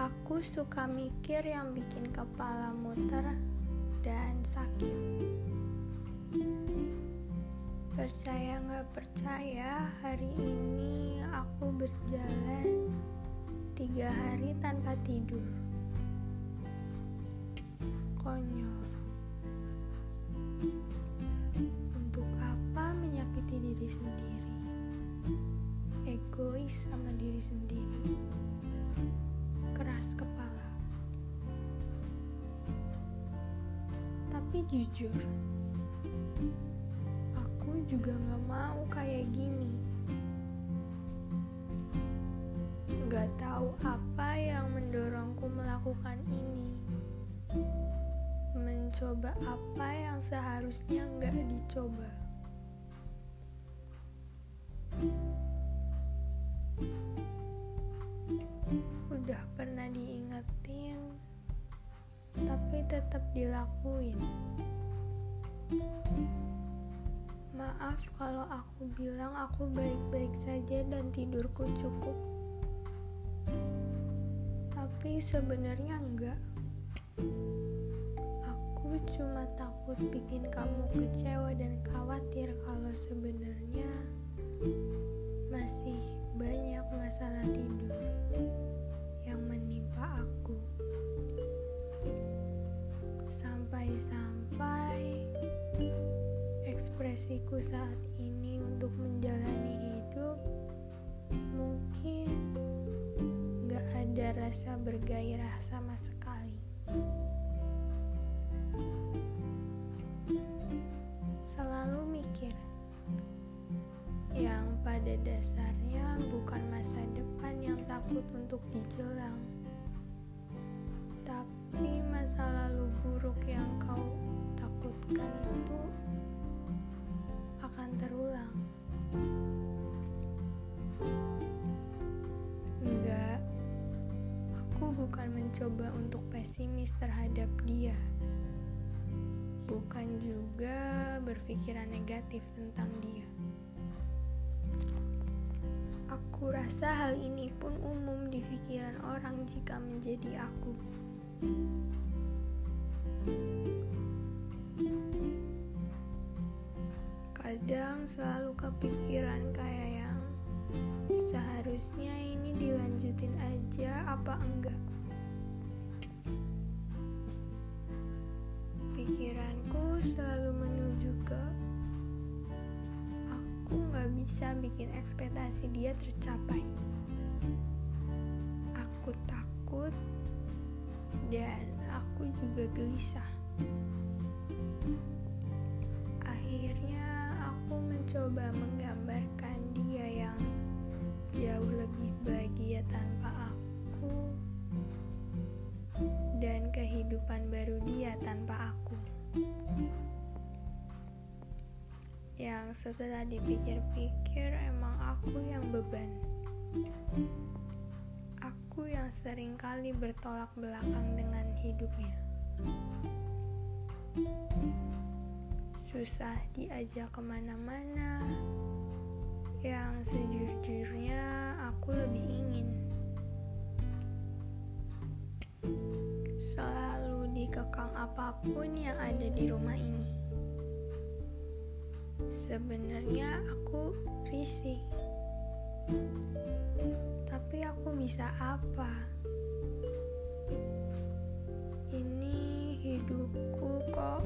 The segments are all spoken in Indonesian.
Aku suka mikir yang bikin kepala muter dan sakit. Percaya nggak percaya, hari ini aku berjalan tiga hari tanpa tidur. Konyol. Untuk apa menyakiti diri sendiri? Egois sama diri sendiri Jujur, aku juga gak mau kayak gini. Gak tahu apa yang mendorongku melakukan ini. Mencoba apa yang seharusnya gak dicoba. udah pernah diingetin tapi tetap dilakuin. Maaf kalau aku bilang aku baik-baik saja dan tidurku cukup. Tapi sebenarnya enggak. Aku cuma takut bikin kamu kecewa dan khawatir kalau sebenarnya masih banyak masalah tidur yang menimpa aku. Sampai-sampai ekspresiku saat ini untuk menjalani hidup mungkin gak ada rasa bergairah sama sekali. Selalu mikir yang pada dasarnya bukan masa depan yang takut untuk dijelang, tapi buruk yang kau takutkan itu akan terulang. Enggak, aku bukan mencoba untuk pesimis terhadap dia. Bukan juga berpikiran negatif tentang dia. Aku rasa hal ini pun umum di pikiran orang jika menjadi aku. Kadang selalu kepikiran kayak yang seharusnya ini dilanjutin aja apa enggak. Pikiranku selalu menuju ke aku nggak bisa bikin ekspektasi dia tercapai. Aku takut dan aku juga gelisah. Mencoba menggambarkan dia yang jauh lebih bahagia tanpa aku dan kehidupan baru dia tanpa aku. Yang setelah dipikir-pikir emang aku yang beban. Aku yang sering kali bertolak belakang dengan hidupnya. Susah diajak ke mana-mana, yang sejujurnya aku lebih ingin. Selalu dikekang apa pun yang ada di rumah ini. Sebenarnya aku risih. Tapi aku bisa apa? Ini hidupku kok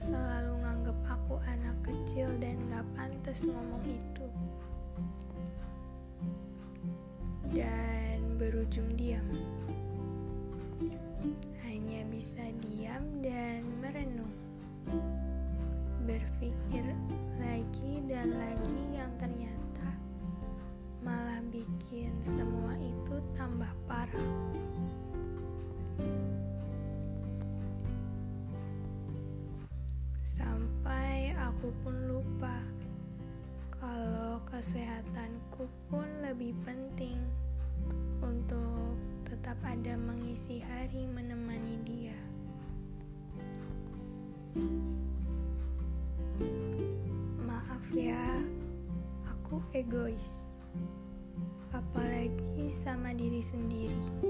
selalu nganggep aku anak kecil dan gak pantas ngomong itu. Dan berujung diam. aku pun lupa kalau kesehatanku pun lebih penting untuk tetap ada mengisi hari menemani dia. Maaf ya, aku egois, apalagi sama diri sendiri.